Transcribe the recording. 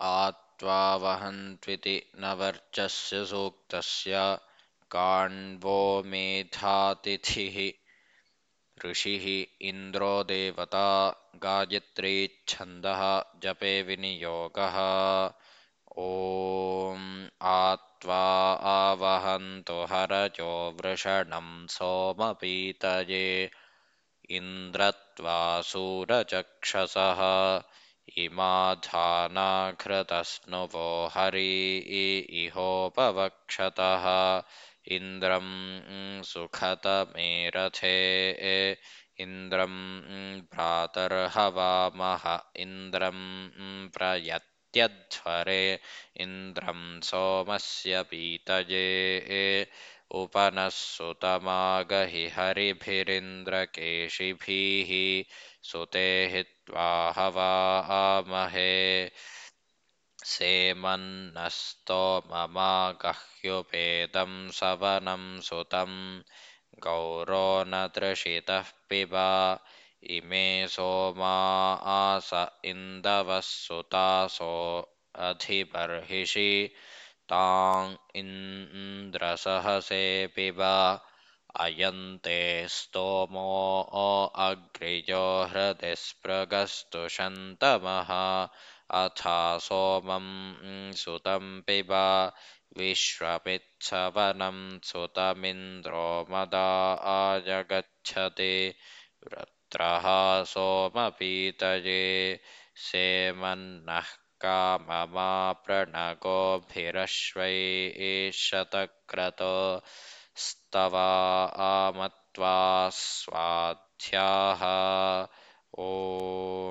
आत्वा वहन्त्विति वर्चस्य सूक्तस्य काण्वो मेधातिथिः। ऋषिः इन्द्रो देवता गायत्रीच्छन्दः जपे विनियोगः। ॐ आत्वा आवहन्तु हरजो वृषणं सोमपीतये। इन्द्रत्वा सूरचक्षसः इमाधानाघृतस्नुवो हरि इहोपवक्षतः इन्द्रं सुखतमेरथे। इन्द्रं भ्रातर्हवामह। इन्द्रं प्रयत्यध्वरे। इन्द्रं सोमस्य पीतये उपनः सुतमागहि हरिभिरिन्द्रकेशिभिः सुते हित्वा हवामहे सेमन्नस्तोममागह्युपेदं सवनं सुतं। गौरो न तृषितः पिबा। इमे सोमा आस इन्दवः सुतासो अधिबर्हिषि ताँ इन्द्रसहसे पिबा अयं ते स्तोमो अग्रियो हृदि स्पृगस्तुषन्तमः अथा सोमं सुतं पिबा विश्वमित्सवनं सुतमिन्द्रो मदा आजगच्छति वृत्रः सोमपीतये सेमन्नः काममाप्रणगोभिरश्वैशतक्रतो स्तवा आमत्वा स्वाध्याः। ॐ